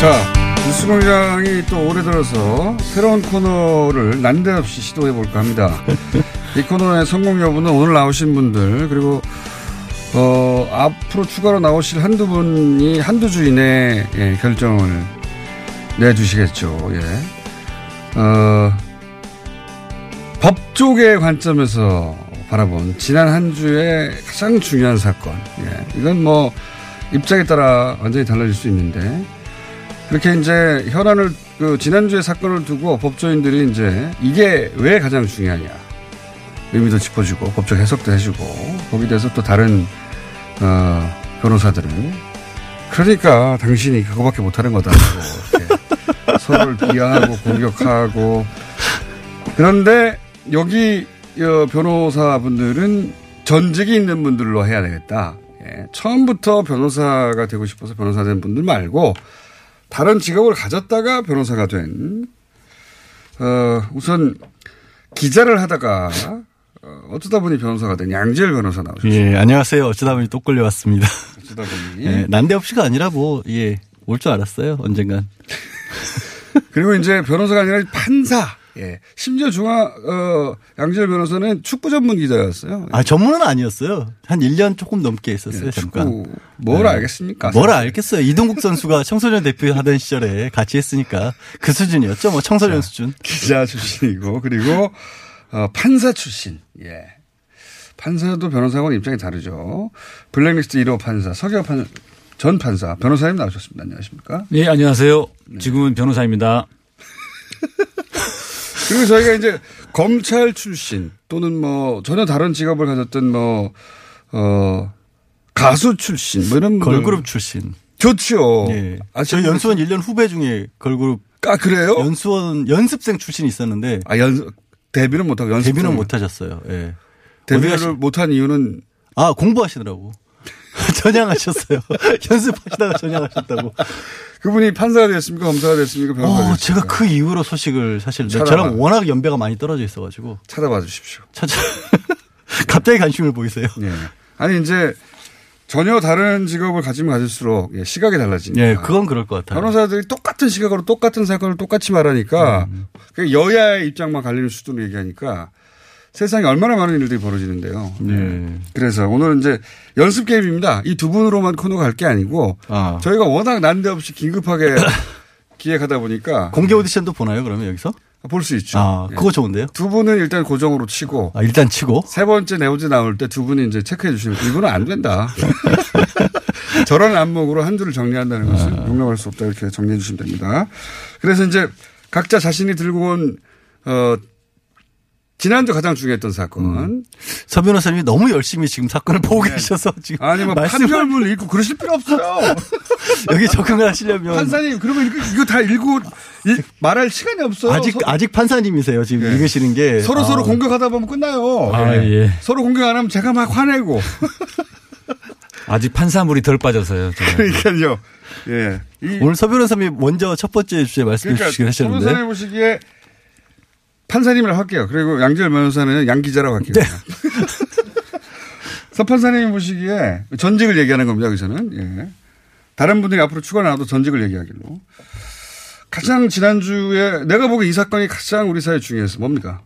자, 뉴스공장이 또 올해 들어서 새로운 코너를 난데없이 시도해 볼까 합니다. 이 코너의 성공 여부는 오늘 나오신 분들 그리고 어, 앞으로 추가로 나오실 한두 분이 한두 주 이내에 예, 결정을 내주시겠죠. 예. 어, 법조계의 관점에서 바라본 지난 한 주의 가장 중요한 사건. 예. 이건 뭐 입장에 따라 완전히 달라질 수 있는데 그렇게 이제 현안을 그 지난주에 사건을 두고 법조인들이 이제 이게 왜 가장 중요하냐. 의미도 짚어주고 법적 해석도 해주고 거기에 대해서 또 다른 어, 변호사들은. 그러니까 당신이 그거밖에 못하는 거다라고 이렇게 서로를 비하하고 공격하고. 그런데 여기 어, 변호사분들은 전직이 있는 분들로 해야 되겠다. 예, 처음부터 변호사가 되고 싶어서 변호사 된 분들 말고 다른 직업을 가졌다가 변호사가 된, 어, 우선 기자를 하다가 어, 어쩌다 보니 변호사가 된 양지열 변호사 나오셨습니다. 예, 안녕하세요. 어쩌다 보니 또 끌려왔습니다. 어쩌다 보니. 예, 난데없이가 아니라 뭐, 예, 올 줄 알았어요. 언젠간. 그리고 이제 변호사가 아니라 판사. 예. 심지어 중앙, 어, 양지열 변호사는 축구 전문 기자였어요. 아, 전문은 아니었어요. 한 1년 조금 넘게 있었어요. 예, 잠깐. 축구. 뭘 네. 알겠습니까? 뭘 알겠어요. 이동국 선수가 청소년 대표 하던 시절에 같이 했으니까 그 수준이었죠. 뭐 청소년 수준. 기자 출신이고, 그리고, 어, 판사 출신. 예. 판사도 변호사하고는 입장이 다르죠. 블랙리스트 1호 판사, 서기호 판, 전 판사, 변호사님 나오셨습니다. 안녕하십니까? 네, 안녕하세요. 지금은 변호사입니다. 그리고 저희가 이제 검찰 출신 또는 뭐 전혀 다른 직업을 가졌던 뭐, 어, 가수 출신 뭐 이런. 걸그룹 출신. 좋죠. 예. 아, 저희 연수원 1년 후배 중에 걸그룹. 아, 그래요? 연수원 연습생 출신이 있었는데. 아, 연, 데뷔는 못하고 연습. 데뷔는 못하셨어요. 예. 데뷔를 못한 이유는 아, 공부하시더라고. 전향하셨어요. 연습하시다가 전향하셨다고. 그분이 판사가 됐습니까? 검사가 됐습니까? 변호사가 어, 됐습니까? 제가 그 이후로 소식을 사실 찾아봐. 저랑 워낙 연배가 많이 떨어져 있어가지고 찾아봐 주십시오. 찾아 갑자기 관심을 보이세요. 예. 아니, 이제 전혀 다른 직업을 가지면 가질수록 예, 시각이 달라지니까. 예, 그건 그럴 것 같아요. 변호사들이 똑같은 시각으로 똑같은 사건을 똑같이 말하니까 음. 그 여야의 입장만 갈리는 수준으로 얘기하니까 세상에 얼마나 많은 일들이 벌어지는데요. 네. 그래서 오늘은 이제 연습 게임입니다. 이 두 분으로만 코너가 갈 게 아니고 아. 저희가 워낙 난데없이 긴급하게 기획하다 보니까 공개 오디션도 보나요? 그러면 여기서? 볼 수 있죠. 아, 예. 그거 좋은데요? 두 분은 일단 고정으로 치고 아, 일단 치고. 세 번째 네오즈 나올 때 두 분이 이제 체크해 주시면 이거는 안 된다. 저런 안목으로 한 줄을 정리한다는 것은 용납할 수 없다 이렇게 정리해 주시면 됩니다. 그래서 이제 각자 자신이 들고 온 어, 지난주 가장 중요했던 사건. 서 변호사님이 너무 열심히 지금 사건을 보고 계셔서 지금 아니 뭐 판결문을 읽고 그러실 필요 없어요. 여기 적응을 하시려면 판사님 그러면 이거, 이거 다 읽고 일- 말할 시간이 없어요. 아직 서, 아직 판사님이세요. 지금 예. 읽으시는 게 서로 서로 아, 공격하다 보면 끝나요. 아, 예. 예. 서로 공격 안 하면 제가 막 화내고. 아직 판사물이 덜 빠져서요. 저는. 그러니까요. 예. 이, 오늘 서 변호사님이 먼저 첫 번째 주제 말씀해 그러니까 주시긴 하셨는데 변호사님 보시기에 판사님이라고 할게요. 그리고 양지열 변호사는 양 기자라고 할게요. 네. 서 판사님이 보시기에 전직을 얘기하는 겁니다. 여기서는. 예. 다른 분들이 앞으로 추가 나와도 전직을 얘기하길로. 가장 지난주에 내가 보기에 이 사건이 가장 우리 사회에 중요해서 뭡니까?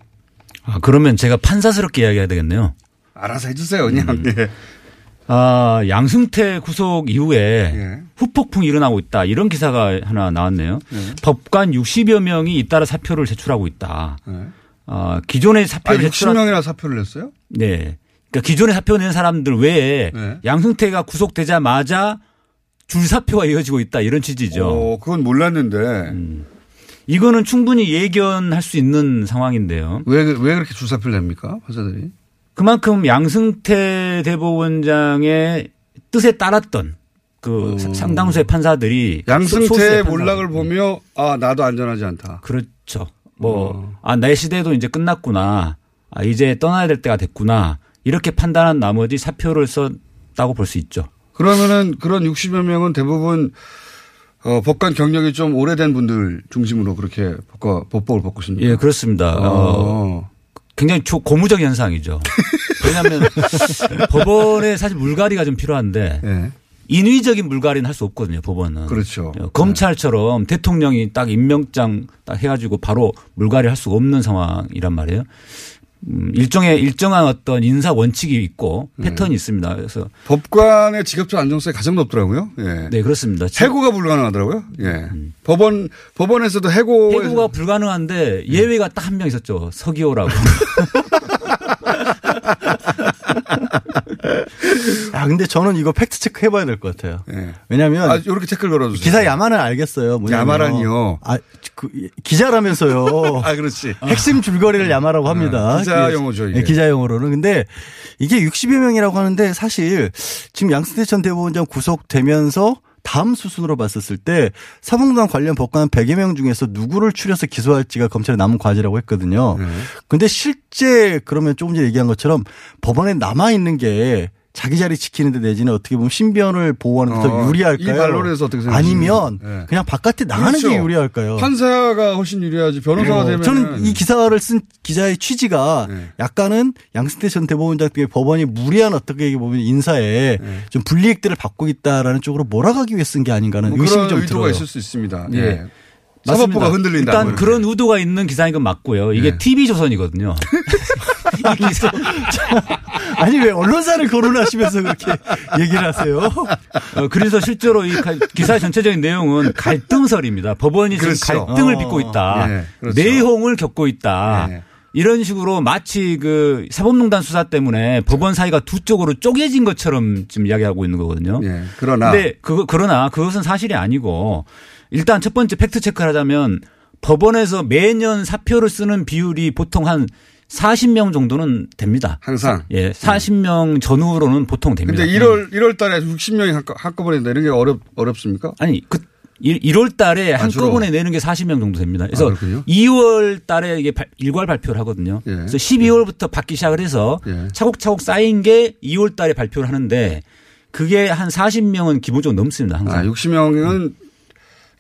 아, 그러면 제가 판사스럽게 이야기해야 되겠네요. 알아서 해주세요. 그냥. 예. 아, 양승태 구속 이후에 예. 후폭풍이 일어나고 있다. 이런 기사가 하나 나왔네요. 네. 법관 60여 명이 잇따라 사표를 제출하고 있다. 네. 아, 기존의 아, 사표를 제출한 60명이나 사표를 냈어요? 네. 그러니까 기존에 사표 낸 사람들 외에 네. 양승태가 구속되자마자 줄 사표가 이어지고 있다 이런 취지죠. 어, 그건 몰랐는데. 음. 이거는 충분히 예견할 수 있는 상황인데요. 왜, 왜 그렇게 줄사표를 냅니까? 판사들이? 그만큼 양승태 대법원장의 뜻에 따랐던 그 상당수의 판사들이 어. 양승태의 몰락을 보며 아, 나도 안전하지 않다. 그렇죠. 뭐, 아, 내 시대도 이제 끝났구나. 아, 이제 떠나야 될 때가 됐구나. 이렇게 판단한 나머지 사표를 썼다고 볼 수 있죠. 그러면은 그런 60여 명은 대부분 어, 법관 경력이 좀 오래된 분들 중심으로 그렇게 법과, 법복을 벗고 있습니다. 예, 그렇습니다. 어, 어. 굉장히 조- 고무적 현상이죠. 왜냐하면 법원에 사실 물갈이가 좀 필요한데 예. 인위적인 물갈이는 할 수 없거든요. 법원은. 그렇죠. 어, 검찰처럼 대통령이 딱 임명장 딱 해가지고 바로 물갈이 할 수가 없는 상황이란 말이에요. 음, 일종의 일정한 어떤 인사 원칙이 있고 네. 패턴이 있습니다. 그래서 법관의 직업적 안정성이 가장 높더라고요. 예. 네 그렇습니다. 해고가 불가능하더라고요. 예. 법원 법원에서도 해고 해고가 불가능한데 예외가 딱 한 명 있었죠. 서기호라고. 아 근데 저는 이거 팩트 체크 해봐야 될 것 같아요. 예. 왜냐하면 아, 이렇게 댓글 걸어주세요. 기사 야마는 알겠어요. 야마라니요? 아, 그 기자라면서요. 아, 그렇지. 핵심 줄거리를 야마라고 합니다. 아, 기자 그- 용어죠. 네, 기자 용어로는. 근데 이게 60여 명이라고 하는데 사실 지금 양승태 전 대법원장 구속되면서 다음 수순으로 봤었을 때 사법농단 관련 법관 100여 명 중에서 누구를 추려서 기소할지가 검찰의 남은 과제라고 했거든요. 네. 근데 실제 그러면 조금 전에 얘기한 것처럼 법원에 남아 있는 게 자기 자리 지키는데 내지는 어떻게 보면 신변을 보호하는 데더 어, 유리할까요? 이 반론에서 어떻게 생각하시나요? 아니면 네. 그냥 바깥에 나가는 게 그렇죠. 유리할까요? 판사가 훨씬 유리하지 변호사가 어, 되면 저는 이 기사를 쓴 기자의 취지가 네. 약간은 양승태 전 대법원장 등의 법원이 무리한 어떻게 보면 인사에 네. 좀 불이익들을 받고 있다라는 쪽으로 몰아가기 위해 쓴 게 아닌가는 뭐 의심이 그런 좀 의도가 들어요. 있을 수 있습니다. 예. 예. 사법부가 흔들린다. 일단 뭐 그런 의도가 있는 기사인 건 맞고요. 이게 네. TV 조선이거든요. 이 기사 아니 왜 언론사를 거론하시면서 그렇게 얘기를 하세요? 어, 그래서 실제로 이 가- 기사의 전체적인 내용은 갈등설입니다. 법원이 지금 그렇죠. 갈등을 어. 빚고 있다. 예, 그렇죠. 내홍을 겪고 있다. 예. 이런 식으로 마치 그 사법농단 수사 때문에 법원 사이가 두 쪽으로 쪼개진 것처럼 지금 이야기하고 있는 거거든요. 예. 그러나 근데 그 그러나 그것은 사실이 아니고 일단 첫 번째 팩트 체크를 하자면 법원에서 매년 사표를 쓰는 비율이 보통 한 40명 정도는 됩니다. 항상. 예, 40명 전후로는 보통 됩니다. 근데 1월 1월 달에 60명이 한꺼, 한꺼번에 내는 게 어렵 어렵습니까? 아니 그 1월 달에 아. 한꺼번에 내는 게 40명 정도 됩니다. 그래서 아, 그렇군요. 2월 달에 이게 발- 일괄 발표를 하거든요. 예. 그래서 12월부터 받기 시작을 해서 예. 차곡차곡 쌓인 게 2월 달에 발표를 하는데 그게 한 40명은 기본적으로 넘습니다. 항상. 아, 60명은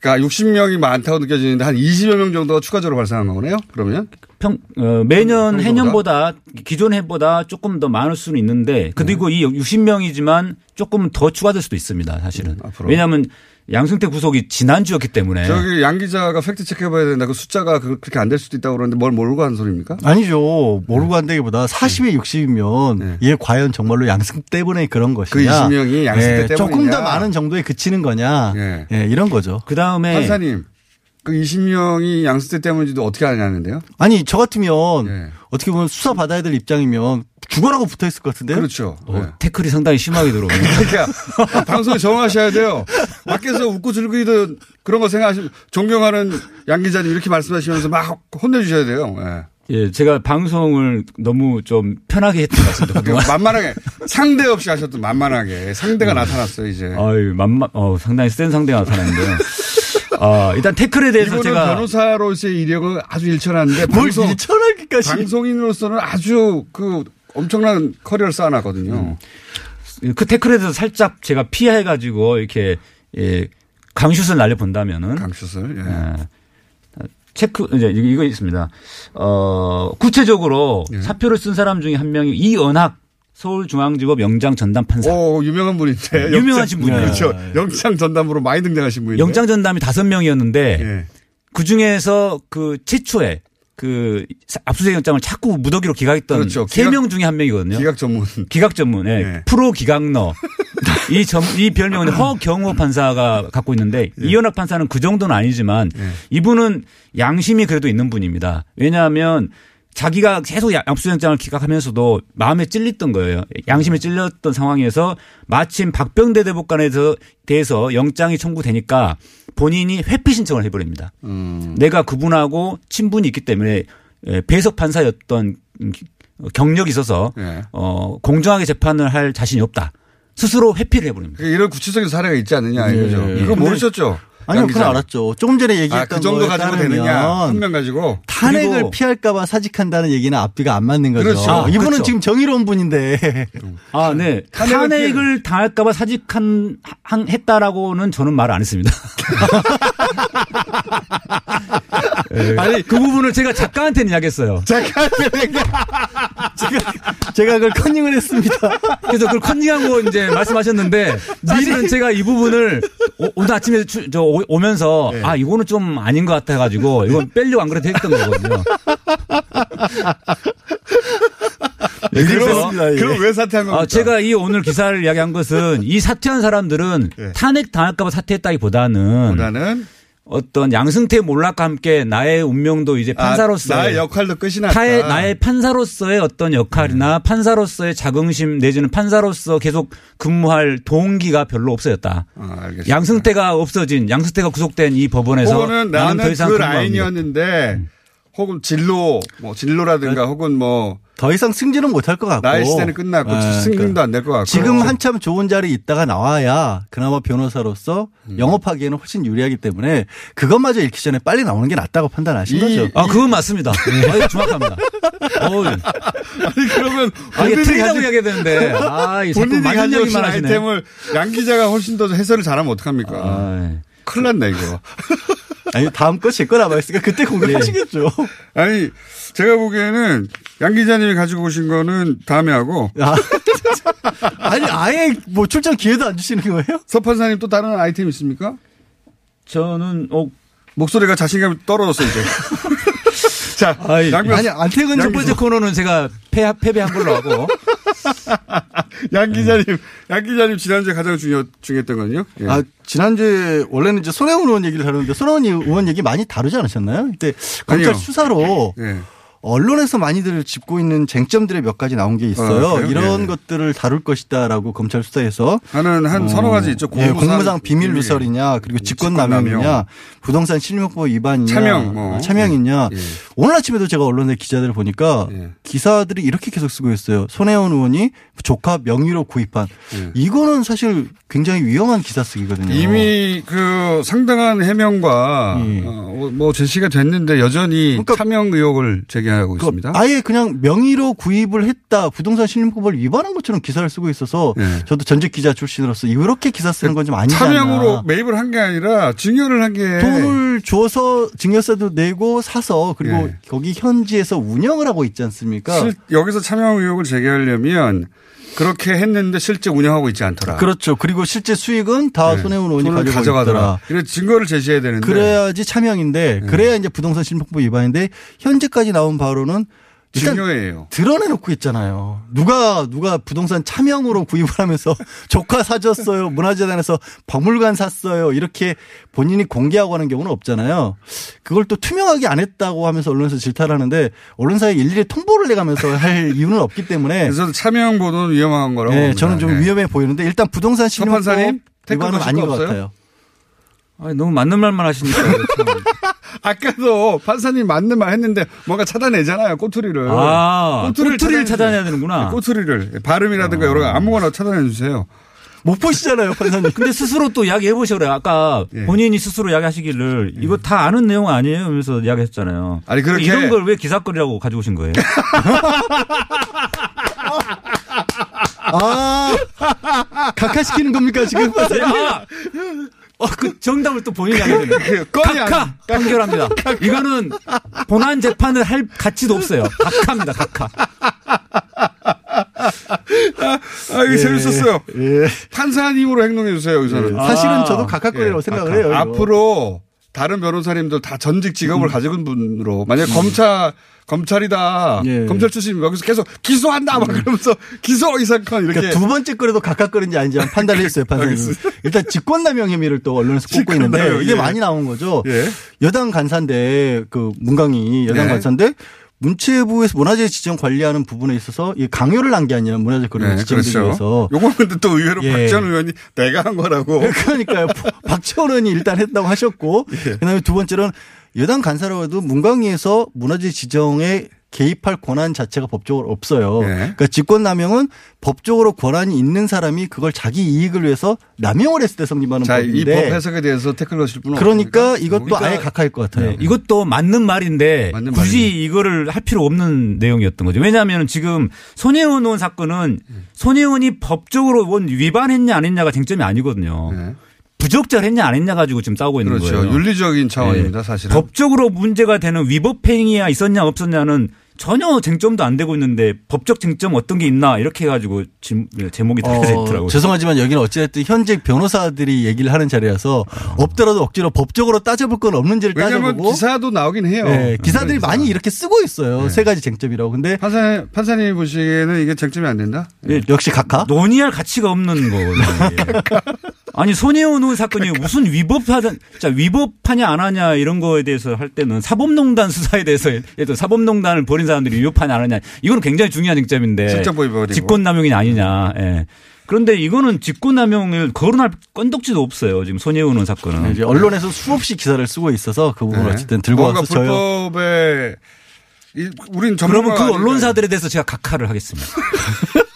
그러니까 60명이 많다고 느껴지는데 한 20여 명 정도가 추가적으로 발생한 거네요. 그러면 평, 어, 매년 평소보다? 해년보다 기존 해보다 조금 더 많을 수는 있는데 그리고 이 60명이지만 조금 더 추가될 수도 있습니다. 사실은. 음. 왜냐하면 양승태 구속이 지난주였기 때문에 저기 양 기자가 팩트 체크해봐야 된다. 그 숫자가 그- 그렇게 안 될 수도 있다고 그러는데 뭘 모르고 하는 소리입니까? 아니죠. 모르고 한다기보다 40에 60이면 네. 이게 과연 정말로 양승 때문에 그런 것이냐. 그 20명이 양승태 때문이냐. 조금 더 많은 정도에 그치는 거냐. 예. 예, 이런 거죠. 그 다음에 판사님 그 20명이 양수대 때문인지도 어떻게 아냐는데요? 아니 저 같으면 예. 어떻게 보면 수사 받아야 될 입장이면 죽어라고 붙어 있을 것 같은데. 그렇죠. 어, 네. 태클이 상당히 심하게 들어오네요. 그러니까 방송에 정하셔야 돼요. 밖에서 웃고 즐기던 그런 거 생각하시면 존경하는 양 기자님 이렇게 말씀하시면서 막 혼내주셔야 돼요. 예. 예, 제가 방송을 너무 좀 편하게 했던 것 같습니다. 그동안. 만만하게 상대 없이 하셨던 만만하게 상대가 나타났어요 이제. 아유, 만만, 어, 상당히 센 상대가 나타났는데요. 아, 일단 태클에 대해서 제가 변호사로서의 이력은 아주 일천한데 뭘 방송 일천하기까지. 방송인으로서는 아주 그 엄청난 커리어를 쌓아놨거든요. 그 태클에 대해서 살짝 제가 피해가지고 이렇게 예, 강슛을 날려 본다면은 강슛을. 예. 예. 체크 이제 이거 있습니다. 어 구체적으로 예. 사표를 쓴 사람 중에 한 명이 이은학 서울중앙지법 영장 전담 판사. 오 유명한 분인데 유명하신 영장- 분이에요. 그렇죠. 영장 전담으로 많이 등장하신 분인데. 영장 전담이 다섯 명이었는데 예. 그 중에서 그 최초에 그 압수수색 영장을 자꾸 무더기로 기각했던 그렇죠. 세 기각- 명 중에 한 명이거든요. 기각 전문. 기각 전문, 예. 예. 프로 기각너. 이 점, 이 별명은 허경호 판사가 갖고 있는데 예. 이현학 판사는 그 정도는 아니지만 예. 이분은 양심이 그래도 있는 분입니다. 왜냐하면 자기가 계속 야- 압수영장을 기각하면서도 마음에 찔렸던 거예요. 양심에 찔렸던 상황에서 마침 박병대 대법관에서 대해서 영장이 청구되니까 본인이 회피 신청을 해버립니다. 음. 내가 그분하고 친분이 있기 때문에 예, 배석 판사였던 경력이 있어서 예. 어, 공정하게 재판을 할 자신이 없다. 스스로 회피를 해버립니다. 그러니까 이런 구체적인 사례가 있지 않느냐 이거죠. 예. 이거 모르셨죠? 아니요, 양 그건? 알았죠. 조금 전에 얘기했던 아, 그 정도 거에 가지고 되느냐? 한 명 가지고 탄핵을 피할까봐 사직한다는 얘기는 앞뒤가 안 맞는 거죠. 그렇죠. 아, 이분은 그렇죠. 지금 정의로운 분인데. 아, 네. 탄핵을 탄핵을 당할까봐 사직한, 한, 했다라고는 저는 말안 했습니다. 아니, 그 부분을 제가 작가한테는 이야기했어요. 제가, 제가 그걸 컨닝을 했습니다. 그래서 그걸 컨닝하고 이제 말씀하셨는데, 사실은 제가 이 부분을 오, 오늘 아침에 추- 저 오- 오면서, 네. 아, 이거는 좀 아닌 것 같아가지고, 이건 빼려고 안 그래도 했던 거거든요. 네, 그래서 그렇습니다. 예. 그럼 왜 사퇴한 겁니까? 아, 제가 이 오늘 기사를 이야기한 것은 이 사퇴한 사람들은 예. 탄핵 당할까봐 사퇴했다기보다는 보다는 어떤 양승태 몰락과 함께 나의 운명도 이제 판사로서 아, 나의 역할도 끝이 났다. 타의 나의 판사로서의 어떤 역할이나 판사로서의 자긍심 내지는 판사로서 계속 근무할 동기가 별로 없어졌다. 아. 양승태가 없어진 양승태가 구속된 이 법원에서 혹은 나는 더 나는 이상 그. 라인이었는데 혹은 진로 뭐 진로라든가 혹은 뭐 더 이상 승진은 못할 것 같고. 나의 시대는 끝났고 예, 승진도 안 될 것 같고 지금 한참 좋은 자리에 있다가 나와야 그나마 변호사로서 음. 영업하기에는 훨씬 유리하기 때문에 그것마저 잃기 전에 빨리 나오는 게 낫다고 판단하신 이- 거죠. 아, 그건 맞습니다. 아, 정확합니다. 어우, 아니 그러면 아, 이게 본인이 틀리다고 이야기해야 되는데. 아, 본인이 가지고 하시네. 아이템을 양 기자가 훨씬 더 해설을 잘하면 어떡합니까? 아, 큰일 났네 이거. 아니 다음 거 제거 남아있으니까 그때 공격하시겠죠. 아니 제가 보기에는 양 기자님이 가지고 오신 거는 다음에 하고 아, 아니 아예 뭐 출장 기회도 안 주시는 거예요? 서 판사님 또 다른 아이템 있습니까? 저는, 어, 목소리가 자신감이 떨어졌어 이제. 자, 아이, 양, 아니 안태근 첫정 번째 코너는 제가 패, 패배한 걸로 하고. 양 기자님, 양 기자님 지난주에 가장 중요, 중요했던 건요? 예. 아, 지난주에 원래는 이제 손혜원 의원 얘기를 다루는데 손혜원 의원 얘기 많이 다루지 않으셨나요? 그때 검찰 아니요. 수사로 예. 언론에서 많이들 짚고 있는 쟁점들의 몇 가지 나온 게 있어요. 아? 이런 예. 것들을 다룰 것이다라고 검찰 수사에서 하는 한 서너 가지 있죠. 예, 공무상, 공무상 비밀 누설이냐, 그리고 직권남용이냐, 직권남용. 부동산 실명법 위반이냐, 차명, 뭐. 차명이냐. 예. 오늘 아침에도 제가 언론의 기자들을 보니까 예. 기사들이 이렇게 계속 쓰고 있어요. 손혜원 의원이 조카 명의로 구입한. 예. 이거는 사실 굉장히 위험한 기사 쓰기거든요. 이미 그 상당한 해명과 예. 어, 뭐 제시가 됐는데 여전히 그러니까 차명 의혹을 제기 하고 그 있습니다. 아예 그냥 명의로 구입을 했다 부동산 실명법을 위반한 것처럼 기사를 쓰고 있어서 예. 저도 전직 기자 출신으로서 이렇게 기사 쓰는 건 좀 아니지 차명으로 않나. 매입을 한 게 아니라 증여를 한 게. 돈을 줘서 증여세도 내고 사서 그리고 예. 거기 현지에서 운영을 하고 있지 않습니까? 실- 여기서 차명 의혹을 제기하려면 그렇게 했는데 실제 운영하고 있지 않더라. 그렇죠. 그리고 실제 수익은 다 네. 돈을 가지고 가져가더라. 있더라. 그래서 증거를 제시해야 되는데. 그래야지 차명인데 그래야 이제 부동산 실명법 위반인데 현재까지 나온 바로는 증여예요. 드러내놓고 있잖아요. 누가 누가 부동산 차명으로 구입을 하면서 조카 사줬어요. 문화재단에서 박물관 샀어요. 이렇게 본인이 공개하고 하는 경우는 없잖아요. 그걸 또 투명하게 안 했다고 하면서 언론에서 질타를 하는데 언론사에 일일이 통보를 해가면서 할 이유는 없기 때문에 그래서 차명 보도는 위험한 거라고. 네, 봅니다. 저는 좀 네. 위험해 보이는데 일단 부동산 댓글 위반은 아닌 거것 없어요? 같아요. 아니, 너무 맞는 말만 하시니까. 참. 아까도 판사님 맞는 말 했는데 뭔가 찾아내잖아요. 꼬투리를. 아, 꼬투리를 꼬투리를 찾아내야 되는구나. 꼬투리를. 발음이라든가 여러 가지 아무거나 찾아내 주세요. 못 보시잖아요, 판사님. 근데 스스로 또 이야기 해 보셔요. 아까 예. 본인이 스스로 이야기 하시기를 이거 다 아는 내용 아니에요? 하면서 이야기 했잖아요. 아니, 그렇게- 이런 걸 왜 기사거리라고 가지고 오신 거예요? 아, 각하시키는 겁니까, 지금? 아! 어, 그 정답을 또 본인이 하게 되네. 그 각하! 판결합니다. 이거는 본안 재판을 할 가치도 없어요. 각하입니다, 각하. 아, 이거 재밌었어요. 예. 판사님으로 행동해 주세요, 여기서는. 사실은 아, 저도 각하거리라고 예. 생각을 해요. 이거. 앞으로 다른 변호사님들 다 전직 직업을 가지고 온 분으로 만약 에 검찰 검찰이다 예. 검찰 출신 여기서 계속 기소한다 막 그러면서 기소 이 사건 이렇게 그러니까 두 번째 거라도 각각거리인지 아닌지 한번 판단을 했어요, 판사님. 일단 직권남용 혐의를 또 언론에서 꼽고 있는데 이게 예. 많이 나온 거죠. 예. 여당 간사인데 그 문강이 여당 네. 간사인데 문체부에서 문화재 지정 관리하는 부분에 있어서 이 강요를 한 게 아니라 문화재 거리. 위해서 요거는 근데 또 의외로 예. 박지원 의원이 내가 한 거라고. 그러니까요. 박지원 의원이 일단 했다고 하셨고 예. 그다음에 두 번째로는 여당 간사라고 해도 문광위에서 문화재 지정에 개입할 권한 자체가 법적으로 없어요. 예. 그러니까 직권 남용은 법적으로 권한이 있는 사람이 그걸 자기 이익을 위해서 남용을 했을 때 성립하는 자, 이법 법인데 해석에 대해서 태클 넣으실 분은 그러니까 없습니까? 이것도 아예 각하일 것 같아요. 네, 이것도 맞는 말인데 맞는 굳이 말이네. 이거를 할 필요 없는 내용이었던 거죠. 왜냐하면 지금 손혜원 의원 사건은 손혜원이 법적으로 원 위반했냐 안 했냐가 쟁점이 아니거든요. 네. 부적절했냐 안 했냐 가지고 지금 싸우고 있는 그렇죠. 거예요. 윤리적인 차원입니다, 네. 사실은. 법적으로 문제가 되는 위법 행위가 있었냐 없었냐는 전혀 쟁점도 안 되고 있는데 법적 쟁점 어떤 게 있나 이렇게 해가지고 지- 제목이 달려져 어, 있더라고요. 죄송하지만 여기는 어찌됐든 현직 변호사들이 얘기를 하는 자리라서 없더라도 억지로 법적으로 따져볼 건 없는지를 왜냐하면 따져보고 기사도 나오긴 해요. 네, 기사들이 기사. 많이 이렇게 쓰고 있어요. 네. 세 가지 쟁점이라고. 근데 판사, 판사님 보시기에는 이게 쟁점이 안 된다? 역시 각하. 논의할 가치가 없는 거거든요. 아니 손혜원 의원 사건이 무슨 위법하자 자 위법하냐 안 하냐 이런 거에 대해서 할 때는 사법농단 수사에 대해서 예를 사법농단을 벌인 사람들이 위법하냐 안 하냐 이거는 굉장히 중요한 쟁점인데. 직권남용이 아니냐. 예. 그런데 이거는 직권남용을 거론할 건덕지도 없어요. 지금 손혜원 의원 사건은. 이제 언론에서 수없이 기사를 쓰고 있어서 그 부분 을 네. 어쨌든 들고 와서 저요. 불법에 이, 우린 그러면 그 아니니까. 언론사들에 대해서 제가 각하를 하겠습니다.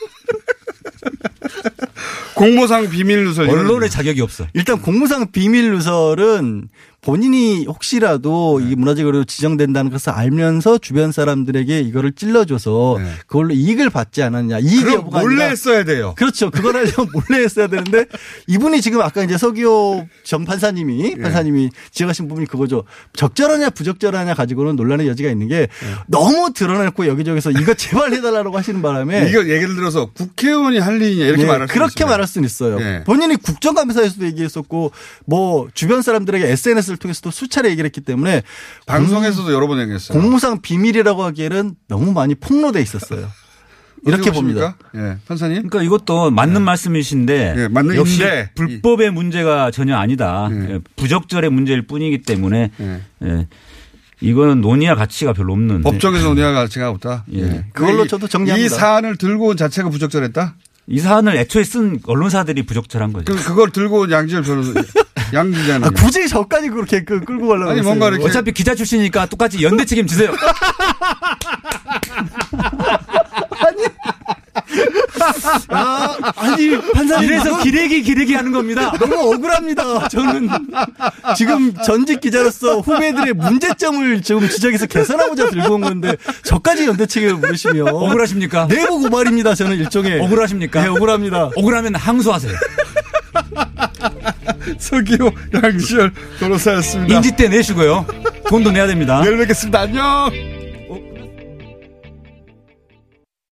공모상 비밀 누설 언론의 자격이 없어. 일단 공무상 비밀 누설은 본인이 혹시라도 이 문화재거리로 지정된다는 것을 알면서 주변 사람들에게 이거를 찔러줘서 네. 그걸로 이익을 받지 않았냐. 이익이 여부가 몰래 아니라 했어야 돼요. 그렇죠. 그걸 하려면 몰래 했어야 되는데 이분이 지금 아까 이제 서기호 전 판사님이 예. 판사님이 지적하신 부분이 그거죠. 적절하냐 부적절하냐 가지고는 논란의 여지가 있는 게 너무 드러내고 여기저기서 이거 제발 해달라고 하시는 바람에 이거 예를 들어서 국회의원이 할 일이냐 이렇게 예, 말할 수 그렇게. 말할 수는 있어요. 예. 본인이 국정감사에서도 얘기했었고 뭐 주변 사람들에게 SNS를 통해서도 수차례 얘기를 했기 때문에 방송에서도 여러 번 얘기했어요. 공무상 비밀이라고 하기에는 너무 많이 폭로돼 있었어요. 이렇게 봅니다. 예, 판사님. 그러니까 이것도 맞는 말씀이신데 예, 맞는 역시 인데. 불법의 문제가 전혀 아니다. 예. 예, 부적절의 문제일 뿐이기 때문에 예. 예, 이거는 논의할 가치가 별로 없는. 법정에서 논의할 가치가 없다. 예. 예. 그걸로 이- 저도 정리합니다. 이 사안을 들고 온 자체가 부적절했다. 이 사안을 애초에 쓴 언론사들이 부적절한 거죠. 그 그걸 들고 온 양지열 변호사, 양 기자는 아, 굳이 저까지 그렇게 그- 끌고 가려고 아니, 했어요. 뭔가 이렇게- 어차피 기자 출신이니까 똑같이 연대 책임 지세요. 아, 아니 판사님 이래서 기레기 기레기 하는 겁니다. 너무 억울합니다. 저는 지금 전직 기자로서 후배들의 문제점을 지금 지적해서 개선하고자 들고 온 건데 저까지 연대 책임을 물으시면 억울하십니까? 내부 고발입니다. 저는 일종의 억울하십니까? 네, 억울합니다. 억울하면 항소하세요. 서기호 양지열 변호사였습니다. 인지 때 내시고요. 돈도 내야 됩니다. 내일 뵙겠습니다. 안녕.